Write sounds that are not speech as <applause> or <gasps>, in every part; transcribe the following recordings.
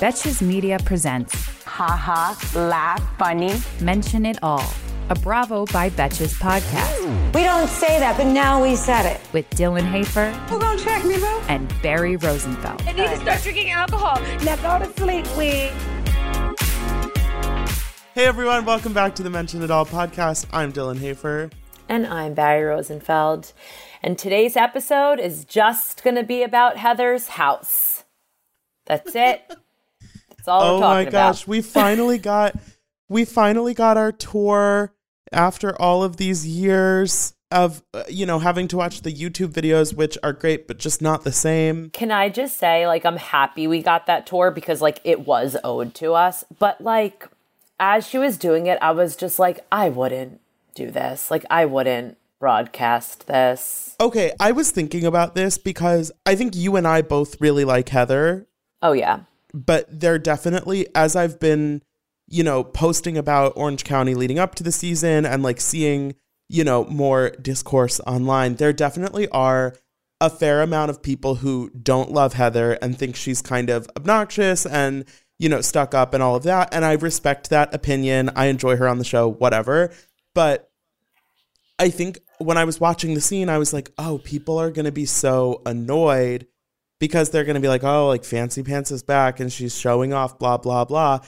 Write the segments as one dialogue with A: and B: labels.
A: Betches Media presents
B: Ha Ha, laugh, funny.
A: Mention It All, a Bravo by Betches podcast
B: We don't say that, but now we said it.
A: with Dylan Hafer
B: Who gonna check me, bro?
A: and Barry Rosenfeld.
C: I need to start drinking alcohol. Now go to sleep, we.
D: Hey everyone, welcome back to the Mention It All podcast. I'm Dylan Hafer.
E: And I'm Barry Rosenfeld. And today's episode is just going to be about Heather's house. That's it. That's all
D: Oh my gosh,
E: about.
D: we finally got we finally got our tour after all of these years of uh, you know having to watch the YouTube videos which are great but just not the same.
E: Can I just say, like, I'm happy we got that tour because, like, it was owed to us. But, like, as she was doing it, I was just like, I wouldn't do this. Like, I wouldn't broadcast this.
D: Okay, I was thinking about this because I think you and I both really like Heather,
E: Oh, yeah.
D: but there definitely as I've been, you know, posting about Orange County leading up to the season and like seeing, you know, more discourse online, there definitely are a fair amount of people who don't love Heather and think she's kind of obnoxious and, you know, stuck up and all of that. And I respect that opinion. I enjoy her on the show, whatever. But I think when I was watching the scene, I was like, oh, people are going to be so annoyed because they're going to be like, oh, like Fancy Pants is back and she's showing off, blah, blah, blah.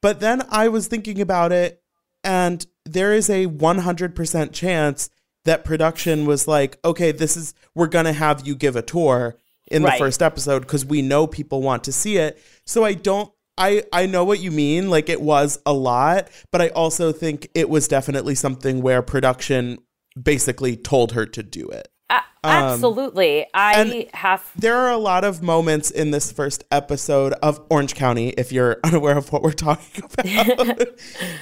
D: But then I was thinking about it, and there is a 100% chance that production was like, okay, this is, we're going to have you give a tour in the first episode because we know people want to see it. So I don't, I, I know what you mean. Like it was a lot, but I also think it was definitely something where production basically told her to do it.
E: A- absolutely. I
D: Um, and-
E: have.
D: There are a lot of moments in this first episode of Orange County, if you're <laughs> unaware of what we're talking <laughs> about.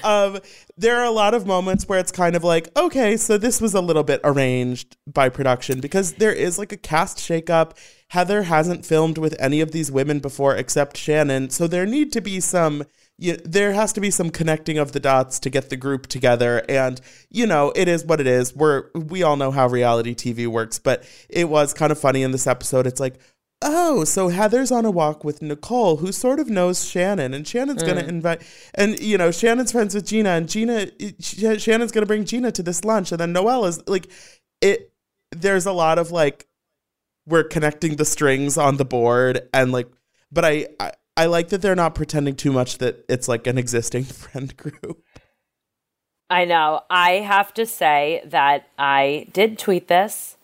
D: um, there are a lot of moments where it's kind of like, okay, so this was a little bit arranged by production because there is like a cast shakeup. Heather hasn't filmed with any of these women before except Shannon, so there need to be some. You, there has to be some connecting of the dots to get the group together. And you know it is what it is. We're we all know how reality tv works but it was kind of funny in this episode. It's like oh so heather's on a walk with nicole who sort of knows shannon and shannon's gonna mm. invite and you know shannon's friends with gina and gina Sh- shannon's gonna bring gina to this lunch and then noella is like it there's a lot of like we're connecting the strings on the board and like but I, I I like that they're not pretending too much that it's like an existing <laughs> friend group.
E: I know. I have to say that I did tweet this.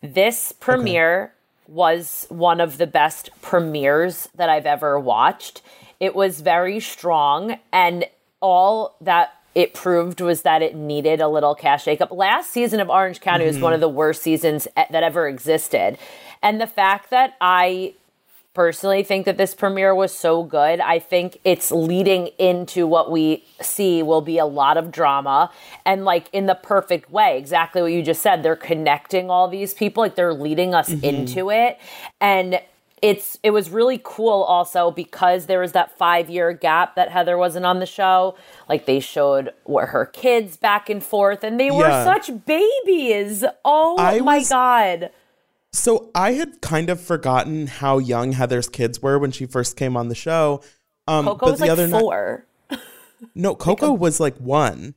E: This premiere was one of the best premieres that I've ever watched. It was very strong, and all that it proved was that it needed a little cash shakeup. Last season of Orange County was one mm-hmm. of the worst seasons that ever existed. And the fact that I personally think that this premiere was so good. I think it's leading into what we see will be a lot of drama and like in the perfect way. Exactly what you just said. They're connecting all these people, like they're leading us mm-hmm. into it. And it's it was really cool also because there was that 5-year gap that Heather wasn't on the show. Like they showed where her kids back and forth and they were such babies. Oh
D: I
E: my
D: was-
E: god.
D: So I had kind of forgotten how young Heather's kids were when she first came on the show. Um,
E: Coco
D: but
E: was
D: the
E: like
D: other night-
E: 4.
D: no, <laughs> Coco was like one.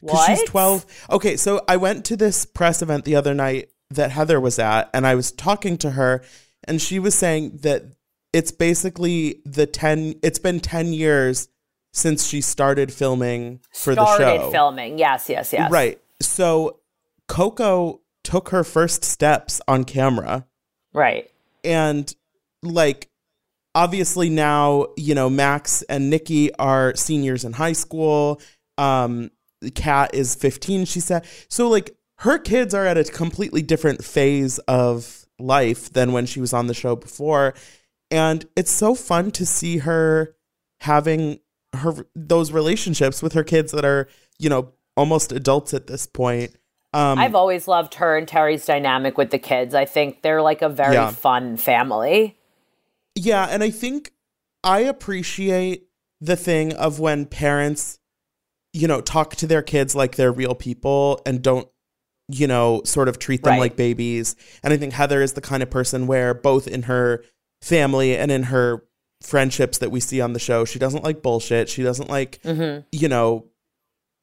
D: Because she's 12. Okay, so I went to this press event the other night that Heather was at, and I was talking to her, and she was saying that it's basically the 10, it's been 10 years since she started filming for the show.
E: started filming. Yes, yes, yes.
D: Right. So Coco took her first steps on camera
E: Right.
D: and like obviously now you know max and nikki are seniors in high school um kat is 15 she said so like her kids are at a completely different phase of life than when she was on the show before and it's so fun to see her having her those relationships with her kids that are you know almost adults at this point. Um,
E: I've always loved her and Terry's dynamic with the kids. I think they're like a very
D: Yeah.
E: fun family.
D: Yeah, and I think I appreciate the thing of when parents, you know, talk to their kids like they're real people and don't, you know, sort of treat them
E: Right.
D: like babies. And I think Heather is the kind of person where both in her family and in her friendships that we see on the show, she doesn't like bullshit. She doesn't like, you know,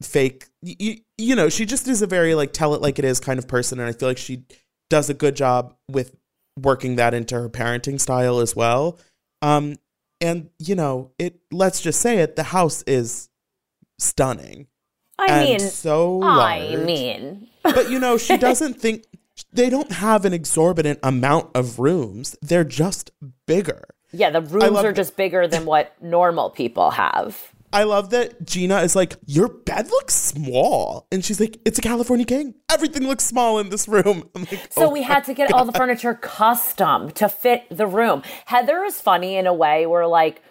D: fake you, you know, she just is a very like tell it like it is kind of person and I feel like she does a good job with working that into her parenting style as well. Um, and you know, it. Let's just say it. The house is stunning.
E: I
D: and
E: mean,
D: so
E: I mean,
D: but you know, she <laughs> doesn't think they don't have an exorbitant amount of rooms. They're just bigger.
E: yeah, the rooms are just bigger than what normal people have.
D: I love that Gina is like, Your bed looks small. And she's like, It's a California king. Everything looks small in this room. <laughs> I'm like,
E: So
D: "Oh
E: we had to get all the furniture custom to fit the room. Heather is funny in a way where like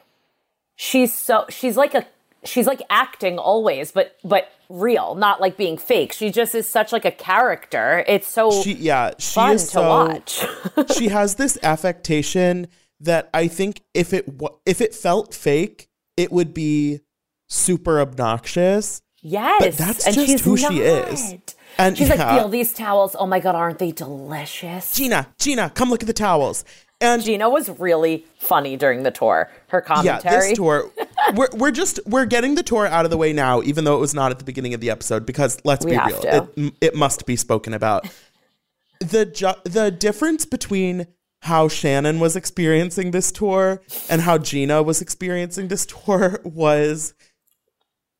E: she's so she's like a she's like acting always, but but real, not like being fake. She just is such like a character. It's so
D: She, yeah, she
E: fun
D: is
E: to
D: so,
E: watch. <laughs>
D: she has this affectation that I think if it if it felt fake, it would be super obnoxious.
E: yes,
D: But that's
E: and
D: just
E: she's
D: who she is. And
E: she's
D: yeah.
E: like, feel these towels. Oh my god, aren't they delicious?
D: Gina, Gina, come look at the towels. And
E: Gina was really funny during the tour. Her commentary.
D: yeah, this <laughs> tour, we're we're just we're getting the tour out of the way now, even though it was not at the beginning of the episode, because let's
E: We
D: be real,
E: to.
D: it it must be spoken about. the ju- the difference between how Shannon was experiencing this tour and how Gina was experiencing this tour <laughs> was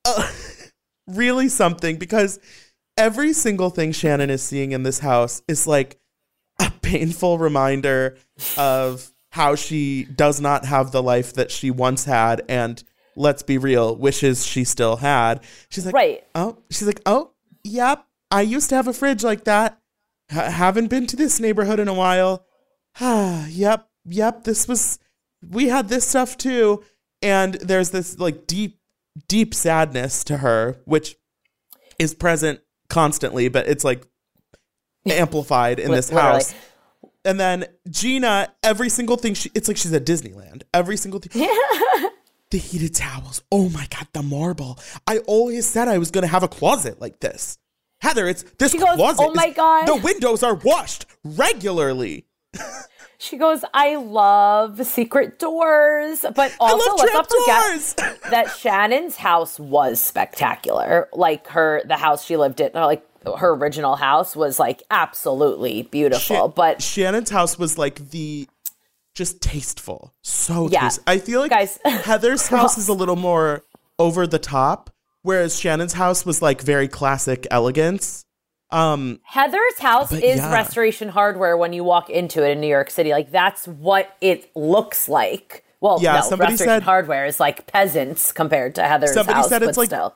D: uh, <laughs> really something because every single thing Shannon is seeing in this house is like a <laughs> painful reminder of how she does not have the life that she once had and let's be real wishes she still had. She's like
E: Right.
D: oh she's like oh yep i used to have a fridge like that. H- haven't been to this neighborhood in a while. Ah <sighs> yep yep this was we had this stuff too. And there's this like deep deep sadness to her which is present constantly but it's like <laughs> amplified in this house and then Gina, every single thing she it's like she's at Disneyland. Every single thing. <laughs> the heated towels. Oh my god, the marble. I always said I was gonna have a closet like this. Heather, it's this
E: She goes,
D: closet.
E: "Oh my
D: is-
E: God."
D: The windows are washed regularly. <laughs>
E: She goes, I love secret doors, but also let's not forget <laughs> that Shannon's house was spectacular. Like her, the house she lived in, like her original house was like absolutely beautiful.
D: Sha-
E: but
D: Shannon's house was like the just tasteful. So
E: Yeah.
D: tasteful. I feel like
E: Guys, <laughs>
D: Heather's house is a little more over the top, whereas Shannon's house was like very classic elegance. Um
E: Heather's house is
D: yeah.
E: Restoration Hardware when you walk into it in New York City. Like that's what it looks like. Well,
D: Yeah,
E: no,
D: somebody
E: Restoration
D: said-
E: Hardware is like peasants compared to Heather's
D: Somebody
E: house.
D: said it's like
E: still.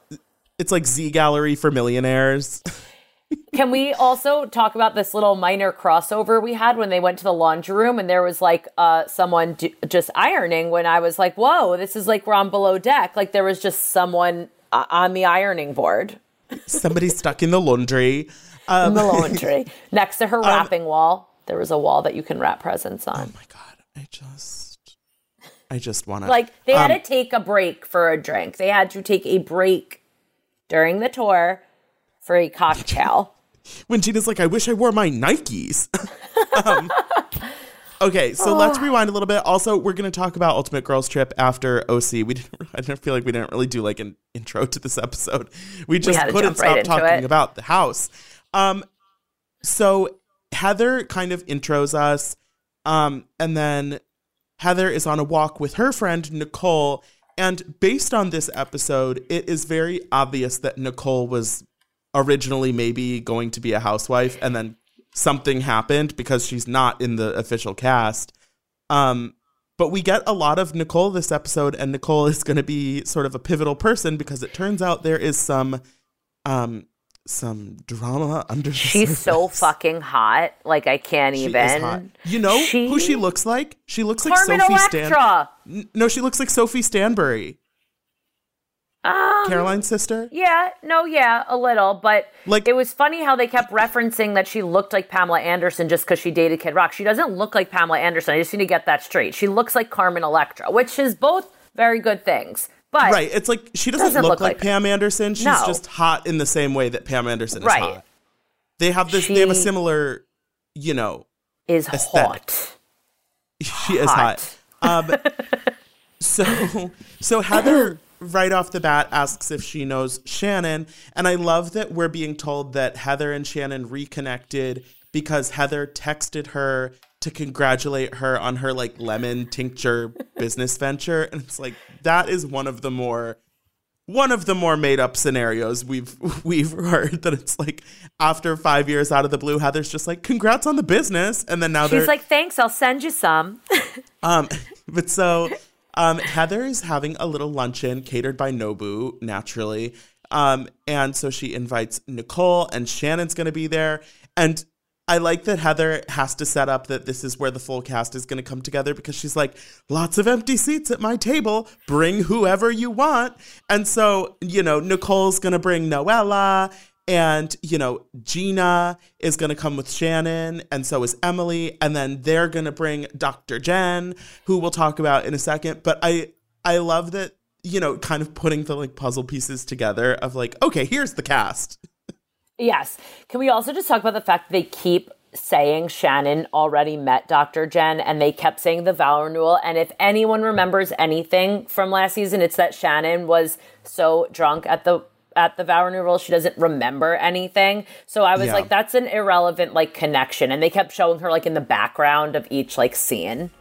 D: it's like Z Gallerie for millionaires. <laughs>
E: Can we also talk about this little minor crossover we had when they went to the laundry room and there was like uh, someone d- just ironing when I was like, whoa, this is like we're on below deck. Like there was just someone uh, on the ironing board
D: Somebody stuck in the laundry.
E: in
D: Um,
E: the laundry <laughs> next to her wrapping wall. There was a wall that you can wrap presents on.
D: oh my god, I just I just want to
E: like they had
D: um,
E: to take a break for a drink. They had to take a break during the tour for a cocktail. <laughs>
D: when Gina's like, I wish I wore my Nikes. <laughs> um, okay, so let's
E: Oh.
D: rewind a little bit. Also, we're going to talk about Ultimate Girls Trip after OC. We didn't. <laughs> I didn't feel like we didn't really do like an intro to this episode. We just
E: to
D: couldn't
E: jump right
D: stop talking
E: it.
D: about the house. Um, so Heather kind of intros us, um, and then Heather is on a walk with her friend Nicole. And based on this episode, it is very obvious that Nicole was originally maybe going to be a housewife and then something happened because she's not in the official cast. Um, but we get a lot of Nicole this episode, and Nicole is going to be sort of a pivotal person because it turns out there is some um, some drama under the
E: She's so fucking hot. Like I can't
D: She
E: even.
D: hot. You know
E: She-
D: who she looks like? She looks like Sophie Stan.
E: Electra.
D: N- No, she looks like Sophie Stanbury,
E: Um,
D: Caroline's sister.
E: Yeah, no, yeah, a little, but
D: Like-
E: it was funny how they kept referencing that she looked like Pamela Anderson just because she dated Kid Rock. She doesn't look like Pamela Anderson. I just need to get that straight. She looks like Carmen Electra, which is both very good things. But
D: Right. It's like she doesn't,
E: Doesn't
D: look,
E: look
D: like,
E: like-
D: Pam Anderson. She's
E: No.
D: just hot in the same way that Pam Anderson is
E: Right.
D: hot. They have this. They have a similar, you know,
E: is
D: Aesthetic.
E: hot. <laughs>
D: she is hot. Um, <laughs> so so Heather right off the bat asks if she knows Shannon, and I love that we're being told that Heather and Shannon reconnected because Heather texted her to congratulate her on her like lemon tincture <laughs> business venture, and it's like that is one of the more one of the more made up scenarios we've <laughs> we've heard that it's like after five years out of the blue, Heather's just like, "Congrats on the business," and then now they're
E: She's like, thanks, I'll send you some.
D: um, but so <laughs> um, Heather is having a little luncheon catered by Nobu, naturally. Um, and so she invites Nicole, and Shannon's going to be there. And I like that Heather has to set up that this is where the full cast is going to come together because she's like, lots of empty seats at my table. Bring whoever you want. And so, you know, Nicole's going to bring Noella. And, you know, Gina is going to come with Shannon, and so is Emily. And then they're going to bring Dr. Jen, who we'll talk about in a second. But I, I love that, you know, kind of putting the like puzzle pieces together of like, okay, here's the cast.
E: Yes. Can we also just talk about the fact they keep saying Shannon already met Dr. Jen and they kept saying the vow renewal. And if anyone remembers anything from last season, it's that Shannon was so drunk at the at the vow renewal she doesn't remember anything. So I was
D: Yeah.
E: like, that's an irrelevant like connection. And they kept showing her like in the background of each like scene.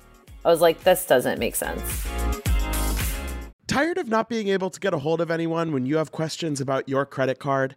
E: I was like, this doesn't make sense.
D: Tired of not being able to get a hold of anyone when you have questions about your credit card?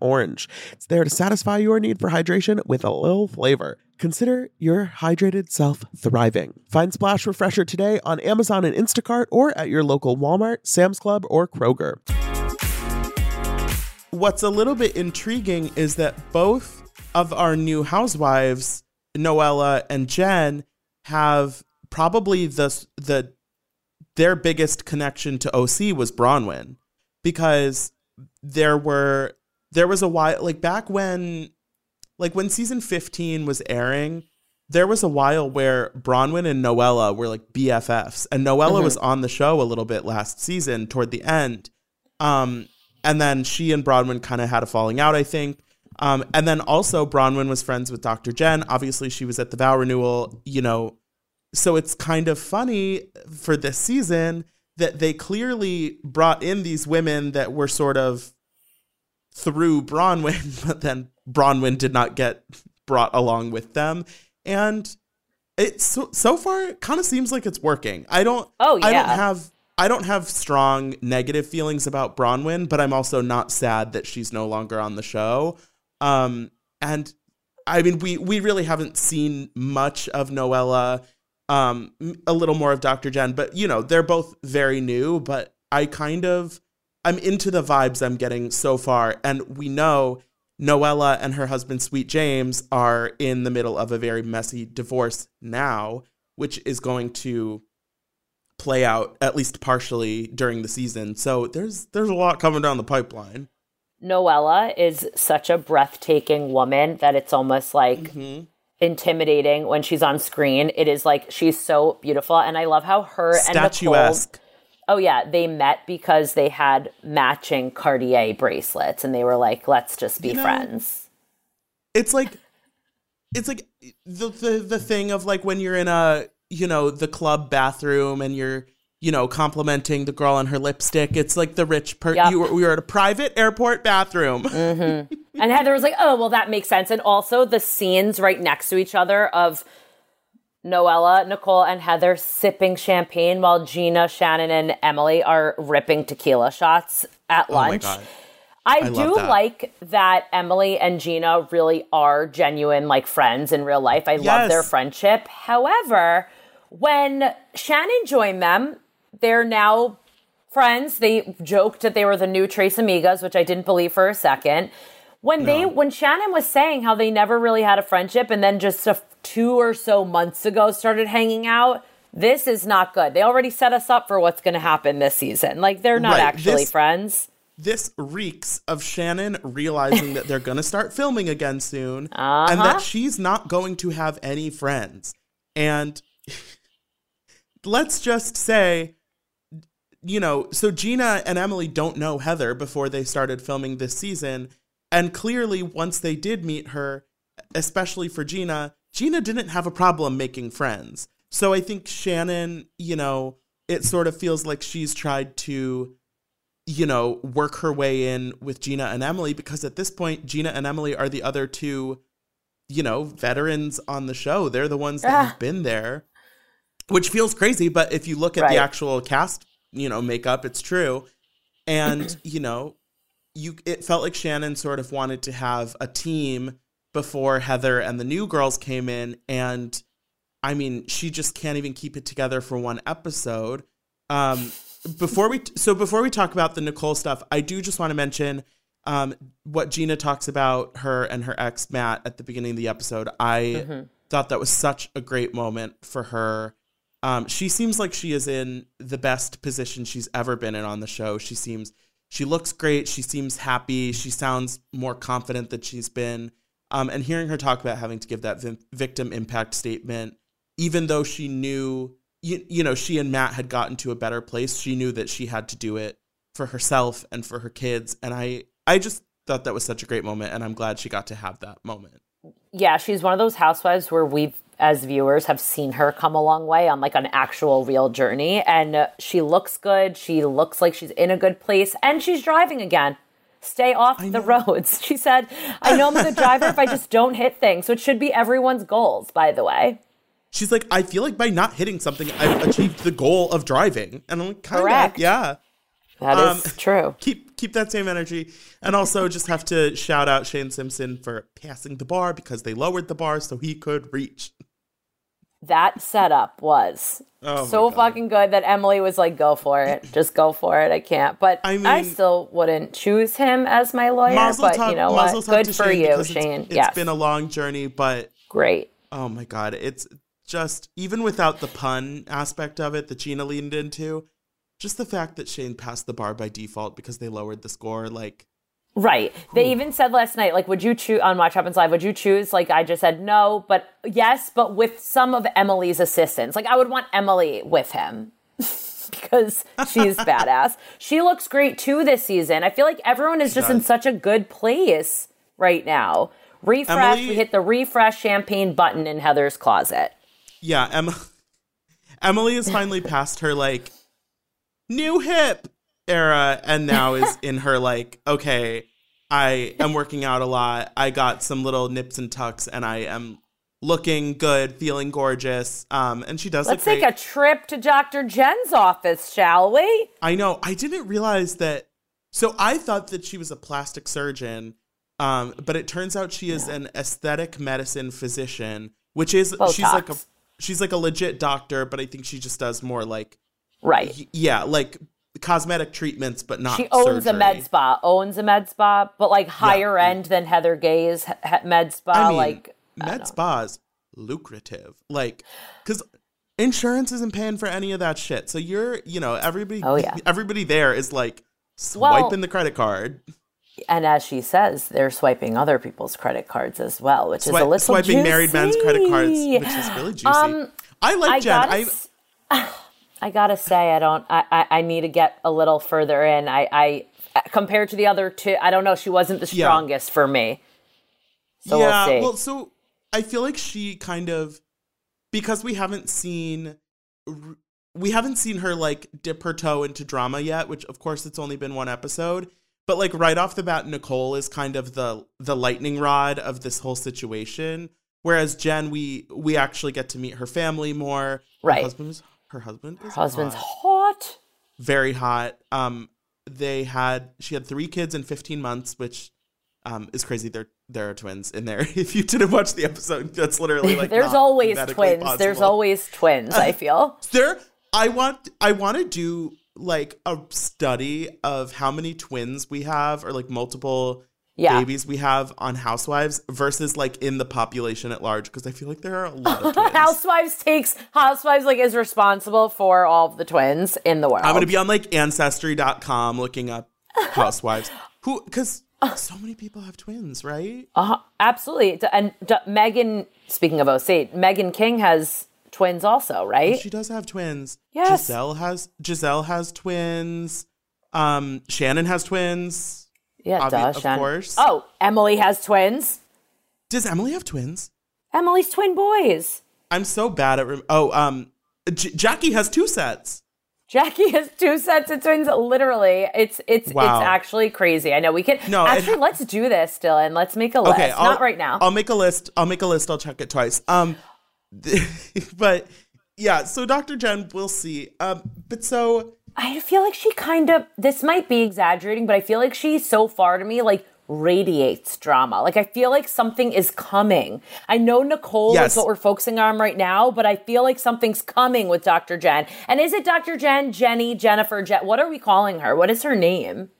D: orange. It's there to satisfy your need for hydration with a little flavor. Consider your hydrated self thriving. Find Splash Refresher today on Amazon and Instacart or at your local Walmart, Sam's Club, or Kroger. What's a little bit intriguing is that both of our new housewives, Noella and Jen, have probably the the their biggest connection to OC was Bronwyn because there were there was a while like back when like when season 15 was airing there was a while where Bronwyn and Noella were like BFFs and Noella was on the show a little bit last season toward the end um and then she and Bronwyn kind of had a falling out I think um and then also Bronwyn was friends with Dr. Jen obviously she was at the vow renewal you know so it's kind of funny for this season that they clearly brought in these women that were sort of through Bronwyn, <laughs> but then Bronwyn did not get brought along with them. And it so, so far it kind of seems like it's working. I don't
E: Oh, yeah.
D: I don't have I don't have strong negative feelings about Bronwyn, but I'm also not sad that she's no longer on the show. Um and I mean we we really haven't seen much of Noella um a little more of Dr. Jen, but you know, they're both very new, but I kind of I'm into the vibes I'm getting so far. And we know Noella and her husband, Sweet James, are in the middle of a very messy divorce now, which is going to play out at least partially during the season. So there's there's a lot coming down the pipeline.
E: Noella is such a breathtaking woman that it's almost like
D: Mm-hmm.
E: intimidating when she's on screen. It is like she's so beautiful, and I love how her and Nicole. Oh yeah, they met because they had matching Cartier bracelets, and they were like, "Let's just be
D: You know,
E: friends."
D: It's like it's like the, the the thing of like when you're in a you know the club bathroom and you're you know complimenting the girl on her lipstick. It's like the rich per
E: Yep.
D: were, we were at a private airport bathroom. Mm-hmm. <laughs>
E: And Heather was like, "Oh, well, that makes sense." And also the scenes right next to each other of Noella, Nicole, and Heather sipping champagne while Gina, Shannon, and Emily are ripping tequila shots at
D: Oh my
E: lunch.
D: god.
E: I,
D: I
E: do
D: that.
E: like that Emily and Gina really are genuine like friends in real life. I love their friendship. However, when Shannon joined them, they're now friends. They joked that they were the new Tres Amigas, which I didn't believe for a second. When they when Shannon was saying how they never really had a friendship and then just a f- two or so months ago started hanging out, this is not good. They already set us up for what's going to happen this season. Like they're not
D: Right,
E: actually
D: this-
E: friends.
D: This reeks of Shannon realizing that they're going to start filming again soon and
E: Uh-huh.
D: that she's not going to have any friends. And <laughs> let's just say you know, so Gina and Emily don't know Heather before they started filming this season. And clearly, once they did meet her, especially for Gina, Gina didn't have a problem making friends. So I think Shannon, you know, it sort of feels like she's tried to, you know, work her way in with Gina and Emily because at this point, Gina and Emily are the other two, you know, veterans on the show. They're the ones that
E: Ah.
D: have been there, which feels crazy. But if you look at
E: Right.
D: the actual cast, you know, makeup, it's true. And, <clears throat> you know, you it felt like Shannon sort of wanted to have a team before Heather and the new girls came in and I mean, she just can't even keep it together for one episode. Um before we so before we talk about the Nicole stuff, I do just want to mention um what Gina talks about her and her ex Matt at the beginning of the episode. I thought that was such a great moment for her. Um, she seems like she is in the best position she's ever been in on the show. She seems, she looks great. She seems happy. She sounds more confident than she's been. Um, and hearing her talk about having to give that vi- victim impact statement, even though she knew, you, you know, she and Matt had gotten to a better place, she knew that she had to do it for herself and for her kids. And I, I just thought that was such a great moment, and I'm glad she got to have that moment.
E: yeah, she's one of those housewives where we've, as viewers, have seen her come a long way on like an actual real journey. And she looks good. She looks like she's in a good place and she's driving again. Stay off the roads. <laughs> She said, I know I'm a good driver if I just don't hit things. So it should be everyone's goals, by the way.
D: She's like, I feel like by not hitting something, I've achieved the goal of driving. And I'm like, kind
E: Correct.
D: of, yeah.
E: That is
D: Um,
E: true.
D: Keep keep that same energy. And also just have to shout out Shane Simpson for passing the bar because they lowered the bar so he could reach.
E: That setup was
D: Oh
E: so fucking good that Emily was like, go for it. Just go for it. I can't. But
D: I
E: I, still wouldn't choose him as my lawyer. But
D: tov,
E: you know what? Good for
D: Shane
E: you,
D: it's-
E: Shane.
D: it's
E: yes.
D: been a long journey, but
E: Great.
D: oh my god, it's just even without the pun aspect of it that Gina leaned into, just the fact that Shane passed the bar by default because they lowered the score, like
E: Right. They even said last night, like, would you choose on Watch Happens Live? Would you choose? Like, I just said no, but yes, but with some of Emily's assistance. Like, I would want Emily with him <laughs> because she's <laughs> badass. She looks great too this season. I feel like everyone is just in such a good place right now. Refresh.
D: Emily-
E: we hit the refresh champagne button in Heather's closet.
D: Yeah, Emma <laughs> Emily has finally passed her like new hip era and <laughs> now is in her like, okay, I am working out a lot. I got some little nips and tucks and I am looking good, feeling gorgeous. Um and she does
E: Let's take
D: great.
E: a trip to Dr. Jen's office, shall we?
D: I know. I didn't realize that. So I thought that she was a plastic surgeon, um, but it turns out she is an aesthetic medicine physician, which is she's like a she's like a legit doctor, but I think she just does more like
E: Right.
D: y- yeah, like cosmetic treatments, but not.
E: She owns
D: surgery.
E: a med spa, owns a med spa, but like higher end than Heather Gay's med spa.
D: I mean,
E: like,
D: med spas lucrative, like because insurance isn't paying for any of that shit. So you're, you know, everybody.
E: Oh, yeah.
D: everybody there is like
E: Well-
D: swiping the credit card,
E: and as she says, they're swiping other people's credit cards as well, which is a
D: swi-
E: little
D: swiping married men's credit cards, which is really juicy.
E: Um,
D: I like
E: I
D: Jen.
E: gotta,
D: I <laughs>
E: I gotta say, I don't. I, I, I need to get a little further in. I, I compared to the other two, I don't know. She wasn't the
D: Yeah.
E: strongest for me. So
D: yeah.
E: we'll.
D: Well, so I feel like she kind of because we haven't seen we haven't seen her like dip her toe into drama yet, which of course it's only been one episode. But like right off the bat, Nicole is kind of the the lightning rod of this whole situation. Whereas Jen, we we actually get to meet her family more.
E: Right.
D: husband is her husband is
E: Husband's
D: hot.
E: hot.
D: very hot. Um, they had she had three kids in 15 months, which um is crazy. There there are twins in there. <laughs> If you didn't watch the episode, that's literally like
E: There's always twins. There's always twins. I <laughs> feel.
D: there. I want I want to do like a study of how many twins we have, or like multiple
E: Yeah.
D: babies we have on Housewives versus like in the population at large, because I feel like there are a lot of <laughs> twins.
E: Housewives takes Housewives like is responsible for all of the twins in the world.
D: I'm gonna be on like ancestry.com looking up housewives. <laughs> Who because so many people have twins, right?
E: Uh-huh, absolutely. And Meghan, speaking of OC, Meghan King has twins also, right?
D: She does have twins.
E: Yes.
D: Gizelle has Gizelle has twins. Um Shannon has twins.
E: Yeah,
D: obvi-
E: duh,
D: of course.
E: Oh, Emily has twins.
D: Does Emily have twins?
E: Emily's twin boys.
D: I'm so bad at rem- Oh, um J- Jackie has two sets.
E: Jackie has two sets of twins. Literally, it's it's
D: Wow.
E: it's actually crazy. I know we can.
D: No, it-
E: actually, let's do this, Dylan. Let's make a list.
D: Okay, I'll,
E: Not right now.
D: I'll make a list. I'll make a list. I'll check it twice. Um, <laughs> but yeah. So Dr. Jen, we'll see. Um, but so
E: I feel like she kind of. This might be exaggerating, but I feel like she so far to me like radiates drama. Like I feel like something is coming. I know Nicole
D: Yes.
E: is what we're focusing on right now, but I feel like something's coming with Dr. Jen. And is it Dr. Jen, Jenny, Jennifer, Jen? What are we calling her? What is her name?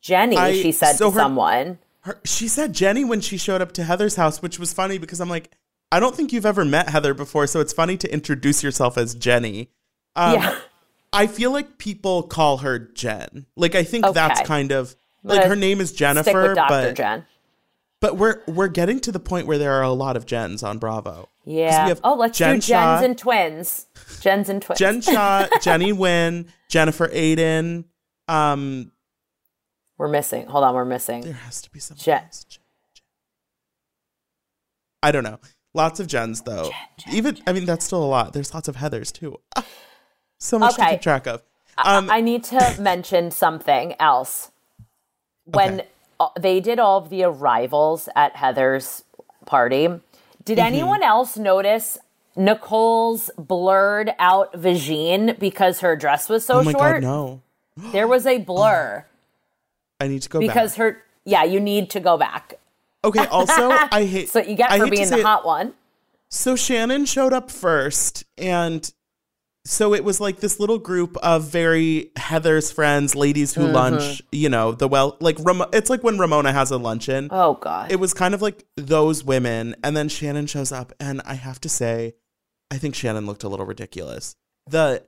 E: Jenny,
D: I-
E: she said
D: so
E: to
D: her-
E: someone.
D: her, she said Jenny when she showed up to Heather's house, which was funny because I'm like, I don't think you've ever met Heather before, so it's funny to introduce yourself as Jenny. Um,
E: yeah.
D: I feel like people call her Jen. Like I think that's kind of like her name is Jennifer, but
E: Jen.
D: but we're we're getting to the point where there are a lot of Jens on Bravo.
E: Yeah.
D: have
E: Oh, let's
D: Jen
E: do Jens and twins. Jens and twins.
D: Jen Shah, <laughs> Jennie Nguyen, Jennifer Aydin. Um,
E: we're missing. Hold on, we're missing.
D: there has to be some.
E: Jen.
D: Jen- Jen. I don't know. Lots of Jens though. Even I mean that's still a lot. There's lots of Heathers too. <laughs> So much to
E: Okay.
D: keep track of. Um,
E: I need to <laughs> mention something else. When
D: Okay.
E: uh, they did all of the arrivals at Heather's party, did
D: Mm-hmm.
E: anyone else notice Nicole's blurred out vagine because her dress was so
D: oh my
E: short?
D: god, no! <gasps>
E: There was a blur
D: I need to go
E: because
D: back.
E: her. Yeah, you need to go back.
D: Okay. Also, I <laughs> hate.
E: So you get
D: I
E: for
D: to
E: being the
D: it-
E: hot one.
D: So Shannon showed up first, and so it was like this little group of very Heather's friends, ladies who
E: Mm-hmm.
D: lunch. You know, the well, like Ram- it's like when Ramona has a luncheon.
E: Oh god.
D: It was kind of like those women, and then Shannon shows up, and I have to say, I think Shannon looked a little ridiculous. The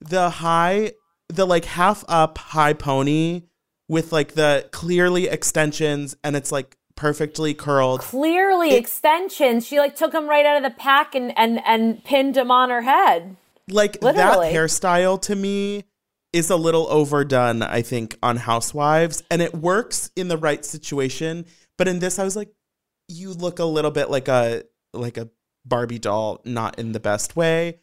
D: the high, the like half up high pony with like the clearly extensions, and it's like perfectly curled.
E: Clearly extensions. She like took them right out of the pack and and and pinned them on her head.
D: Like
E: Literally.
D: that hairstyle to me is a little overdone i think on housewives and it works in the right situation but in this i was like you look a little bit like a like a barbie doll not in the best way.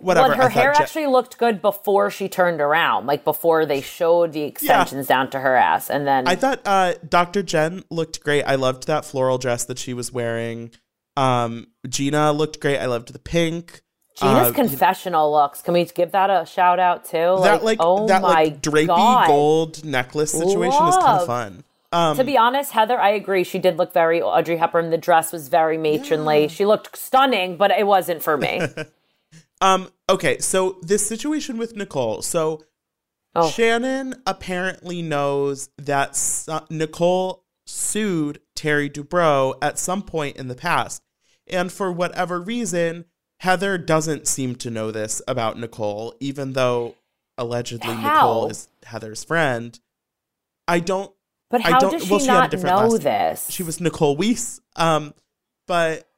D: Whatever
E: Well, her hair
D: Je-
E: actually looked good before she turned around, like before they showed the extensions down to her ass, and then
D: i thought uh dr jen looked great. I loved that floral dress that she was wearing. Um gina looked great. I loved the pink
E: Gina's
D: Uh,
E: confessional looks. Can we give that a shout out too?
D: that like
E: oh
D: that
E: my
D: like drapey
E: God.
D: gold necklace situation is kind of fun um
E: To be honest, Heather, I agree. She did look very Audrey Hepburn. The dress was very matronly. She looked stunning, but it wasn't for me. <laughs>
D: Um, okay, so this situation with Nicole. So
E: Oh.
D: Shannon apparently knows that so- Nicole sued Terry Dubrow at some point in the past. And for whatever reason, Heather doesn't seem to know this about Nicole, even though allegedly
E: How?
D: Nicole is Heather's friend. I don't.
E: But
D: I
E: how
D: don't-
E: does she
D: well, she
E: not know
D: last-
E: this?
D: She was Nicole Weiss. Um, but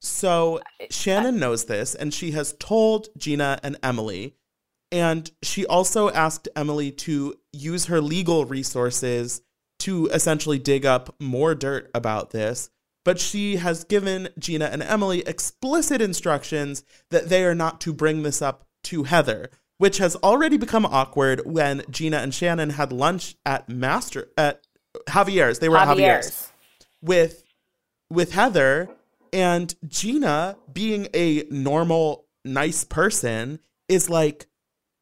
D: so Shannon knows this, and she has told Gina and Emily. And she also asked Emily to use her legal resources to essentially dig up more dirt about this. But she has given Gina and Emily explicit instructions that they are not to bring this up to Heather, which has already become awkward when Gina and Shannon had lunch at Master at Javier's. They were at Javier's
E: Javier's.
D: with with Heather and Gina being a normal nice person is like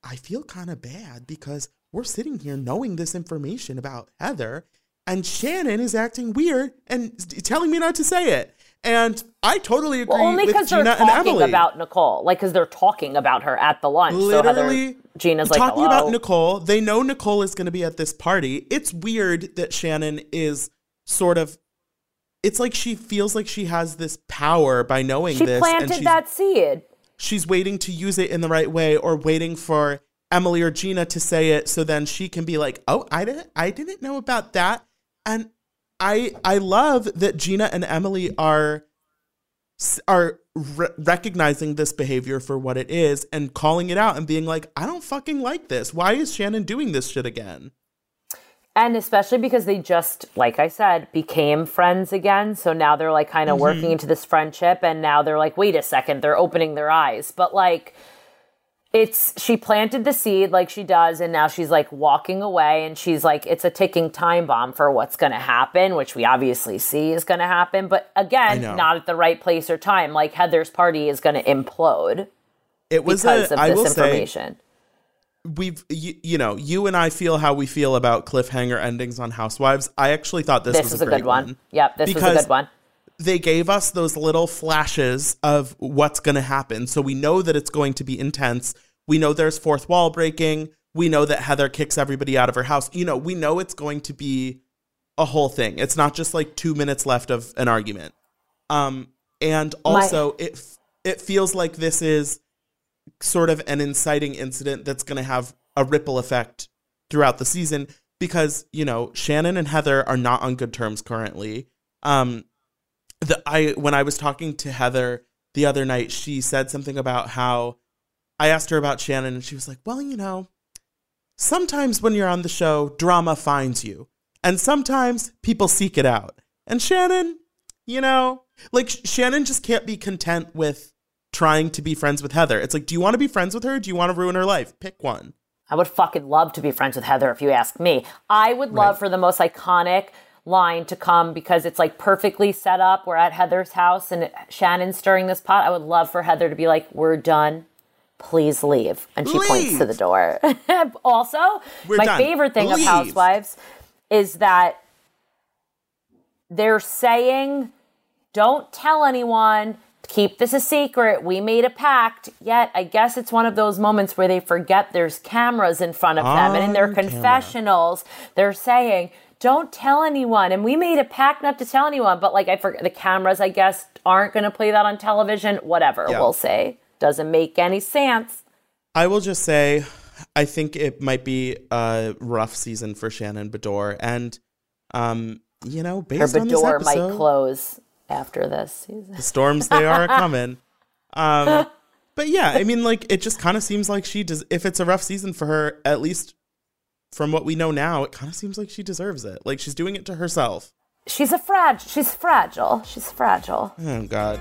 D: I feel kind of bad because we're sitting here knowing this information about Heather and Shannon is acting weird and telling me not to say it. And I totally agree
E: Well, only because they're talking about Nicole, like because they're talking about her at the lunch. so
D: Literally,
E: Heather, Gina's like,
D: talking
E: Hello.
D: about Nicole. They know Nicole is going to be at this party. It's weird that Shannon is sort of. It's like she feels like she has this power by knowing
E: She
D: this, and
E: planted that seed.
D: she's waiting to use it in the right way, or waiting for Emily or Gina to say it, so then she can be like, "Oh, I didn't, I didn't know about that," and I, I love that Gina and Emily are are re- recognizing this behavior for what it is and calling it out and being like, I don't fucking like this. Why is Shannon doing this shit again?
E: And especially because they just, like I said, became friends again. So now they're like kind of
D: Mm-hmm.
E: working into this friendship. And now they're like, wait a second, they're opening their eyes. But like, it's, she planted the seed like she does. And now she's like walking away. And she's like, it's a ticking time bomb for what's going to happen, which we obviously see is going to happen. But again, not at the right place or time. Like Heather's party is going to implode
D: It was
E: because
D: a,
E: of
D: I
E: this
D: say,
E: information.
D: we've, you, you know, you and I feel how we feel about cliffhanger endings on Housewives. I actually thought this,
E: This
D: was
E: was
D: a,
E: a good one. Yep, this was a good one.
D: They gave us those little flashes of what's going to happen. So we know that it's going to be intense. We know there's fourth wall breaking. We know that Heather kicks everybody out of her house. You know, we know it's going to be a whole thing. It's not just like 2 minutes left of an argument. Um and also it f- it feels like this is sort of an inciting incident that's going to have a ripple effect throughout the season because, you know, Shannon and Heather are not on good terms currently. Um the I when I was talking to Heather the other night, she said something about how I asked her about Shannon and she was like, "Well, you know, sometimes when you're on the show, drama finds you, and sometimes people seek it out." And Shannon, you know, like Sh- Shannon just can't be content with trying to be friends with Heather. It's like, do you want to be friends with her? Do you want to ruin her life? Pick one.
E: I would fucking love to be friends with Heather if you ask me. I would love
D: Right.
E: for the most iconic line to come because it's like perfectly set up. We're at Heather's house and Shannon's stirring this pot. I would love for Heather to be like, "We're done. Please leave." And she points to the door. <laughs> also,
D: We're
E: my
D: done.
E: favorite thing
D: Leave.
E: of Housewives is that they're saying, don't tell anyone, keep this a secret. We made a pact. Yet, I guess it's one of those moments where they forget there's cameras in front of them. And in their
D: camera.
E: confessionals, they're saying, don't tell anyone. And we made a pact not to tell anyone. But like, I forget the cameras, I guess, aren't going to play that on television. Whatever,
D: Yeah.
E: we'll say. Doesn't make any sense.
D: I will just say, I think it might be a rough season for Shannon Beador, and um, you know,
E: Her
D: based on this
E: door might close after this season.
D: the storms they are <laughs> coming. Um, but yeah, I mean, like it just kind of seems like she does. If it's a rough season for her, at least from what we know now, it kind of seems like she deserves it. Like she's doing it to herself.
E: She's a fragile. She's fragile. She's fragile.
D: Oh God.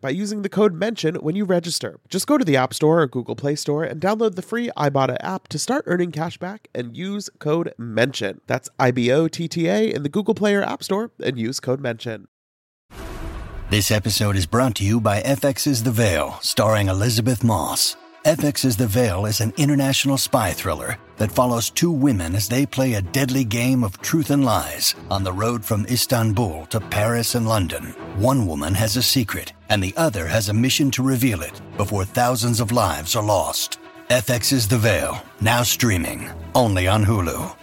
F: by using the code MENTION when you register. Just go to the App Store or Google Play Store and download the free Ibotta app to start earning cash back and use code MENTION. That's I B O T T A in the Google Play or App Store and use code MENTION.
G: This episode is brought to you by FX's The Veil, starring Elisabeth Moss. FX's The Veil is an international spy thriller that follows two women as they play a deadly game of truth and lies on the road from Istanbul to Paris and London. One woman has a secret, and the other has a mission to reveal it before thousands of lives are lost. FX's The Veil, now streaming, only on Hulu.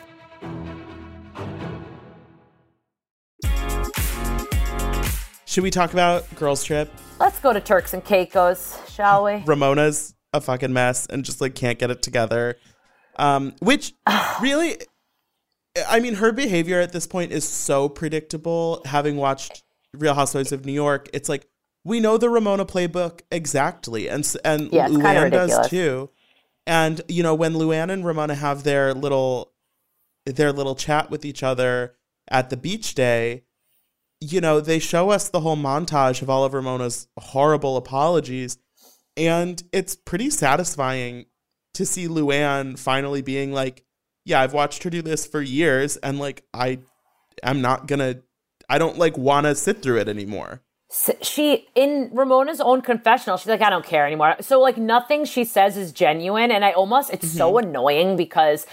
D: Should we talk about Girls Trip?
E: Let's go to Turks and Caicos, shall we?
D: Ramona's a fucking mess and just like can't get it together. Um, which <sighs> really, I mean, her behavior at this point is so predictable. Having watched Real Housewives of New York, it's like we know the Ramona playbook exactly, and and
E: Yeah,
D: Luann does too. And you know, when Luann and Ramona have their little their little chat with each other at the beach day, you know, they show us the whole montage of all of Ramona's horrible apologies. And it's pretty satisfying to see Luann finally being like, yeah, I've watched her do this for years and like I I'm not gonna I don't like wanna sit through it anymore.
E: She in Ramona's own confessional, she's like, I don't care anymore. So like nothing she says is genuine, and I almost it's so mm-hmm. annoying because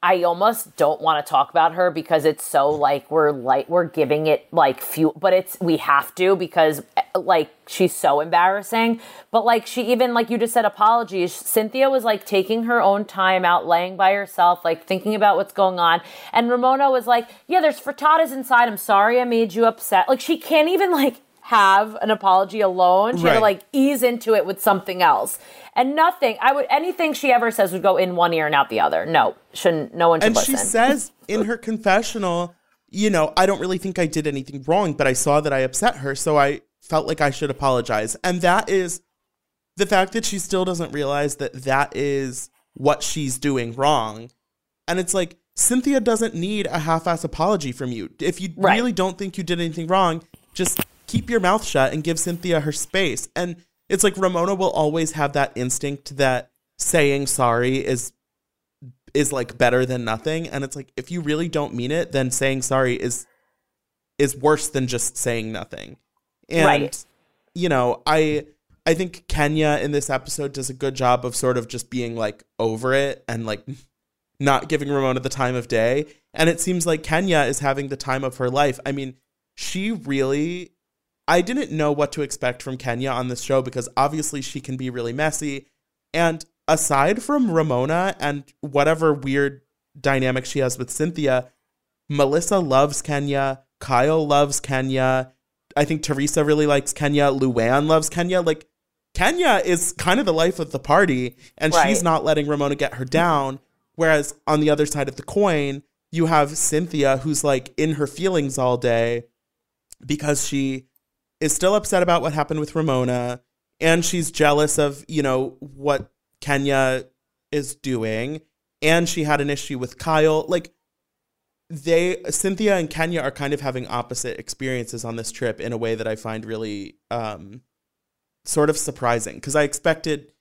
E: I almost don't want to talk about her because it's so like we're like we're giving it like few, but it's we have to because eh, like she's so embarrassing. But like she even like you just said apologies. Cynthia was like taking her own time out, laying by herself, like thinking about what's going on, and Ramona was like, yeah, there's frittatas inside. I'm sorry I made you upset. Like she can't even like have an apology alone. She had to like ease into it with something else. And nothing, I would anything she ever says would go in one ear and out the other. No, shouldn't no one should
D: And
E: listen.
D: she says <laughs> in her confessional, you know, I don't really think I did anything wrong, but I saw that I upset her, so I felt like I should apologize. And that is the fact that she still doesn't realize that that is what she's doing wrong. And it's like Cynthia doesn't need a half-ass apology from you. If you
E: Right.
D: really don't think you did anything wrong, just keep your mouth shut and give Cynthia her space. And it's like Ramona will always have that instinct that saying sorry is is like better than nothing and it's like if you really don't mean it then saying sorry is is worse than just saying nothing and
E: Right.
D: you know i i think kenya in this episode does a good job of sort of just being like over it and like not giving ramona the time of day and it seems like kenya is having the time of her life i mean she really i didn't know what to expect from kenya on this show because obviously she can be really messy and aside from Ramona and whatever weird dynamic she has with Cynthia, Melissa loves Kenya. Kyle loves Kenya. I think Teresa really likes Kenya. Luann loves Kenya. Like, Kenya is kind of the life of the party, and she's not letting Ramona get her down. Whereas on the other side of the coin, you have Cynthia, who's like in her feelings all day because she is still upset about what happened with Ramona and she's jealous of, you know, what Kenya is doing and she had an issue with Kyle. Like they Cynthia and Kenya are kind of having opposite experiences on this trip in a way that I find really um sort of surprising because I expected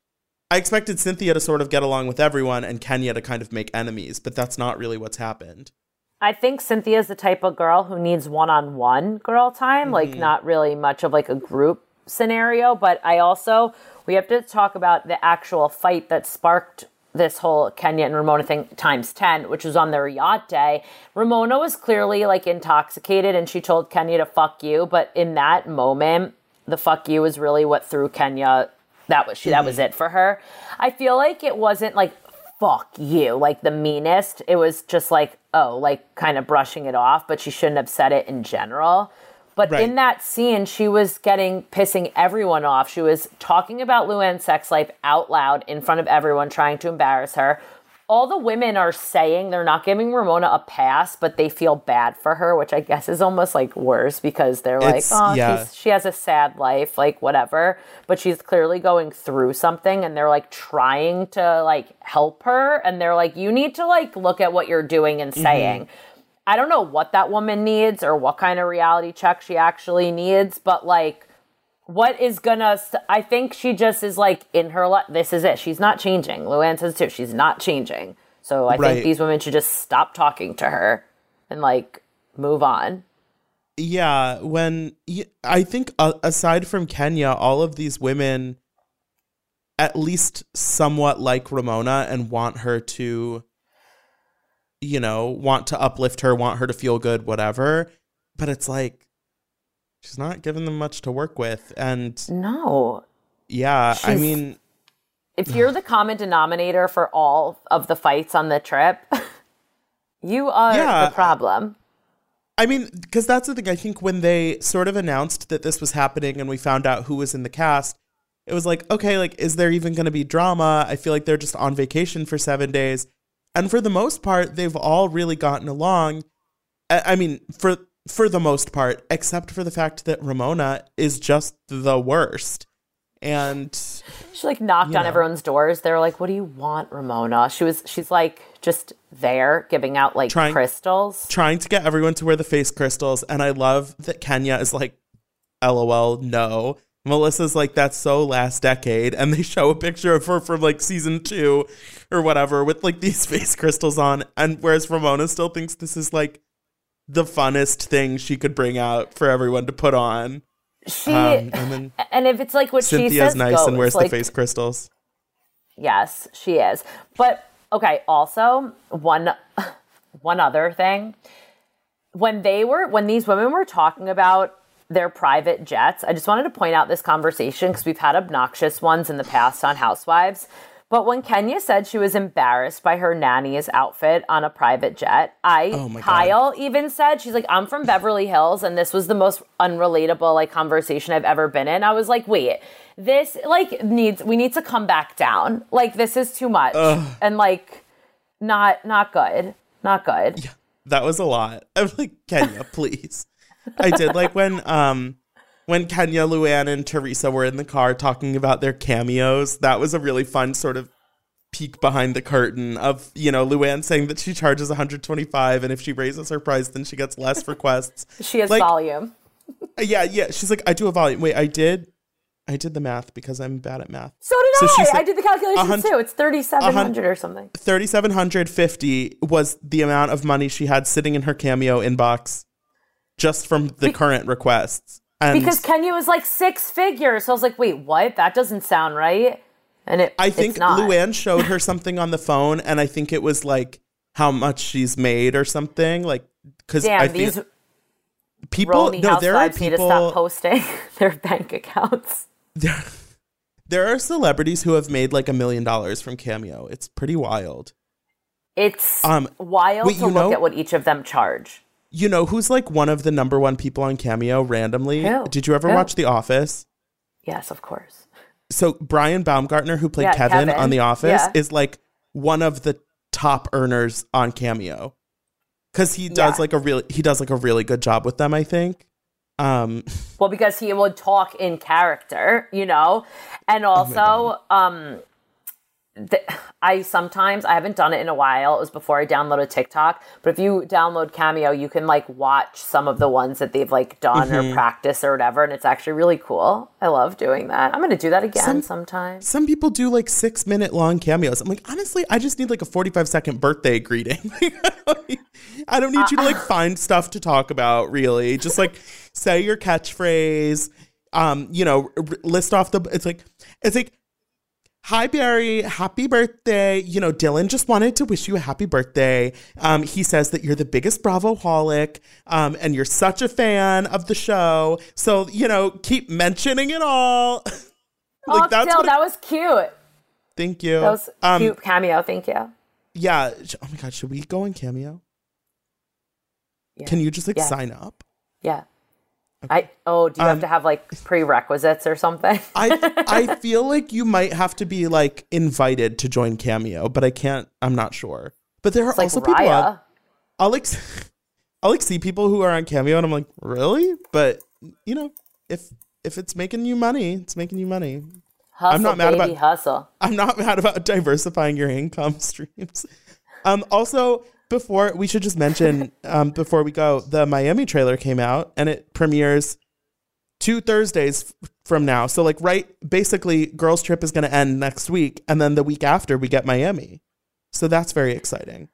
D: I expected Cynthia to sort of get along with everyone and Kenya to kind of make enemies, but that's not really what's happened.
E: I think Cynthia's the type of girl who needs one-on-one girl time, like
D: Mm-hmm.
E: not really much of like a group scenario, but I also we have to talk about the actual fight that sparked this whole Kenya and Ramona thing times 10, which was on their yacht day. Ramona was clearly like intoxicated and she told Kenya to fuck you, but in that moment, the fuck you was really what threw Kenya that was she that was it for her. I feel like it wasn't like fuck you, like the meanest. It was just like, oh, like kind of brushing it off, but she shouldn't have said it in general. But
D: Right.
E: in that scene, she was getting pissing everyone off. She was talking about Luann's sex life out loud in front of everyone, trying to embarrass her. All the women are saying they're not giving Ramona a pass, but they feel bad for her, which I guess is almost like worse because they're like, oh,
D: yeah.
E: she's, she has a sad life, like whatever. But she's clearly going through something, and they're like trying to like help her, and they're like, you need to like look at what you're doing and mm-hmm. saying. I don't know what that woman needs or what kind of reality check she actually needs, but like, what is gonna? St- I think she just is like in her. Le- this is it. She's not changing. Luann says too. She's not changing. So I
D: Right.
E: think these women should just stop talking to her and like move on.
D: Yeah, when i think uh, aside from Kenya, all of these women at least somewhat like Ramona and want her to you know, want to uplift her, want her to feel good, whatever. But it's like she's not giving them much to work with and
E: No,
D: yeah, I mean,
E: if you're the common denominator for all of the fights on the trip, <laughs> you are
D: Yeah.
E: the problem.
D: I mean, because that's the thing. I think when they sort of announced that this was happening and we found out who was in the cast, it was like, okay, like, is there even going to be drama? I feel like they're just on vacation for seven days. And for the most part, they've all really gotten along. I mean, for for the most part, except for the fact that Ramona is just the worst. And
E: She like knocked on
D: know.
E: everyone's doors. They were like, "What do you want, Ramona?" She was. She's like just there giving out like
D: Trying-
E: crystals.
D: trying to get everyone to wear the face crystals. And I love that Kenya is like, LOL, no. Melissa's like, that's so last decade. And they show a picture of her from like season two or whatever with like these <laughs> face crystals on. And whereas Ramona still thinks this is like the funnest thing she could bring out for everyone to put on.
E: She
D: Um, and then
E: and if it's like what she
D: Cynthia's
E: says,
D: nice
E: goes,
D: and wears
E: like,
D: the face crystals.
E: Yes, she is. But okay, also one <laughs> one other thing. When they were when these women were talking about their private jets, I just wanted to point out this conversation because we've had obnoxious ones in the past on Housewives. But when Kenya said she was embarrassed by her nanny's outfit on a private jet, I
D: Oh my God.
E: Kyle even said she's like I'm from Beverly Hills and this was the most unrelatable like conversation I've ever been in. I was like, "Wait, this like needs we need to come back down. Like this is too much." And like not not good. Not good.
D: Yeah, That was a lot. <laughs> I'm like, Kenya, please. I did like when um when Kenya, Luann, and Teresa were in the car talking about their cameos. That was a really fun sort of peek behind the curtain of, you know, Luann saying that she charges 125 and if she raises her price then she gets less requests. <laughs>
E: She has
D: Like-
E: volume.
D: Uh, yeah, yeah. She's like, I do a volume. Wait, I did I did the math because I'm bad at math.
E: So did
D: So
E: I. I did the calculations too. It's 3700 or something.
D: 3750 was the amount of money she had sitting in her cameo inbox just from the current requests. And
E: Because Kenya was like six figures. So I was like, "Wait, what? That doesn't sound right." And it
D: I think. Luann showed her something on the phone, and I think it was like how much she's made or something. Like, because
E: Damn,
D: I
E: these
D: people, no, there are
E: housewives need to stop posting <laughs> their bank accounts.
D: there, there are celebrities who have made like a million dollars from Cameo. It's pretty wild.
E: It's
D: Um,
E: wild
D: wait,
E: to look
D: know-
E: at what each of them charge.
D: You know who's like one of the number one people on Cameo randomly?
E: Who?
D: Did you ever
E: Who?
D: watch The Office?
E: Yes, of course.
D: So Brian Baumgartner, who played
E: Yeah,
D: Kevin,
E: Kevin.
D: on The Office,
E: Yeah.
D: is like one of the top earners on Cameo because he does
E: Yeah.
D: like a really he does like a really good job with them. I think. Um,
E: Well, because he would talk in character, you know, and
D: Oh
E: also, um, th- <sighs> I sometimes I haven't done it in a while. It was before I downloaded TikTok, but if you download Cameo, you can like watch some of the ones that they've like done
D: Mm-hmm.
E: or practice or whatever, and it's actually really cool. I love doing that. I'm gonna do that again
D: Some-
E: sometime.
D: some people do like six minute long cameos. I'm like, honestly, I just need like a 45 second birthday greeting. <laughs> I don't need- I don't need you to like <laughs> find stuff to talk about, really. Just like say your catchphrase. Um, you know, r- list off the. It's like, it's like, hi Barry, happy birthday. You know, Dylan just wanted to wish you a happy birthday. Um, he says that you're the biggest Bravo holic, um, and you're such a fan of the show. So you know, keep mentioning it all. <laughs> like
E: oh,
D: that's what
E: that was cute.
D: Thank you.
E: That was
D: um,
E: cute cameo. Thank you.
D: Yeah. Oh my God. Should we go on Cameo?
E: Yeah.
D: Can you just like
E: Yeah.
D: sign up?
E: Yeah. I oh, do you have to have like prerequisites or something?
D: I I <laughs> feel like you might have to be like invited to join Cameo, but I can't. I'm not sure. But there are
E: like
D: also people. On, I'll like I'll like see people who are on Cameo, and I'm like, really? But you know, if if it's making you money, it's making you money.
E: Hustle,
D: I'm not mad
E: baby,
D: about-
E: hustle.
D: I'm not <laughs> mad about diversifying your income <laughs> streams. Um, also, before we should just mention um, before we go, the Miami trailer came out and it premieres two Thursdays f- from now. So like right, basically, Girls Trip is going to end next week, and then the week after we get Miami. So that's very exciting.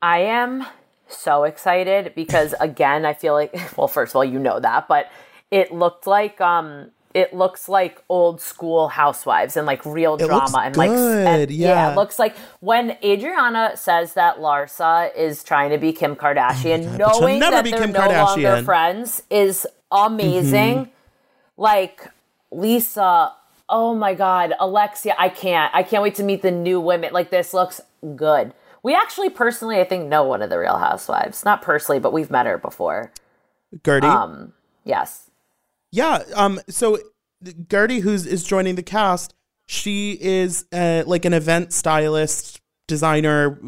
E: I am so excited because again, I feel like <laughs> well, first of all, you know that, but it looked like um it looks like old school housewives and like real
D: It
E: drama and like and-
D: yeah.
E: it looks like when Adriana says that Larsa is trying to be Kim Kardashian,
D: Oh she'll
E: knowing that
D: be
E: they're
D: Kim
E: no longer
D: Kardashian. Mm-hmm.
E: friends is amazing. Like Lisa, oh my god, Alexia, I can't. I can't wait to meet the new women. Like this looks good. We actually personally I think know one of the real housewives. Not personally, but we've met her before.
D: Guerdy,
E: Um yes.
D: Yeah. Um, so Guerdy, who's is joining the cast, she is uh, like an event stylist, designer.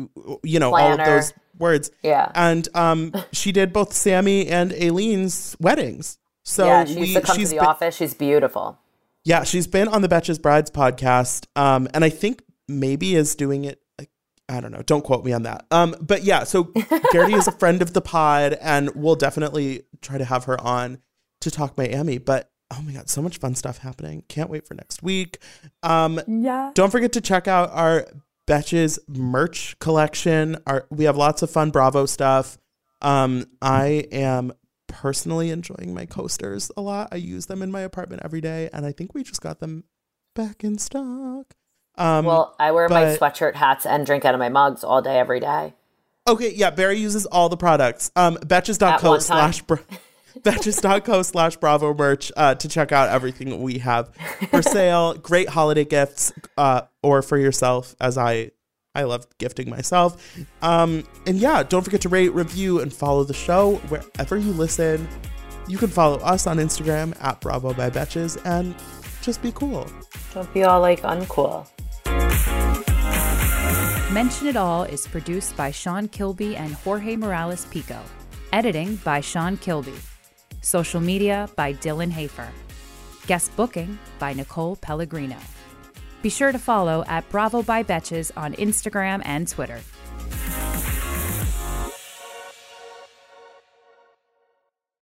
D: You know all of those words.
E: Yeah.
D: and um, <laughs> she did both Sami and Aleen's weddings. So
E: yeah, she
D: we,
E: used to come to
D: she's
E: the
D: been-
E: office. She's beautiful.
D: Yeah, she's been on the Betches Brides podcast, um, and I think maybe is doing it. Like, I don't know. Don't quote me on that. Um, but yeah, so <laughs> Guerdy is a friend of the pod, and we'll definitely try to have her on to talk Miami. But oh my god, so much fun stuff happening! Can't wait for next week. Um,
E: Yeah.
D: don't forget to check out our Betches merch collection. Our we have lots of fun Bravo stuff. Um, I am personally enjoying my coasters a lot. I use them in my apartment every day, and I think we just got them back in stock. Um,
E: Well, I wear my sweatshirt hats and drink out of my mugs all day, every day.
D: Okay, yeah, Barry uses all the products. Um,
E: At
D: betches.co slash bra- <laughs> betches.co slash bravo merch uh, to check out everything we have for <laughs> sale. Great holiday gifts uh, or for yourself, as I I love gifting myself. Um, and yeah, don't forget to rate, review, and follow the show wherever you listen. You can follow us on Instagram at Bravo by Betches and just be cool.
E: Don't be all like uncool.
A: Mention It All is produced by Sean Kilby and Jorge Morales Pico. Editing by Sean Kilby. Social media by Dylan Hafer. Guest booking by Nicole Pellegrino. Be sure to follow at Bravo by Betches on Instagram and Twitter.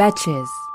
A: Betches.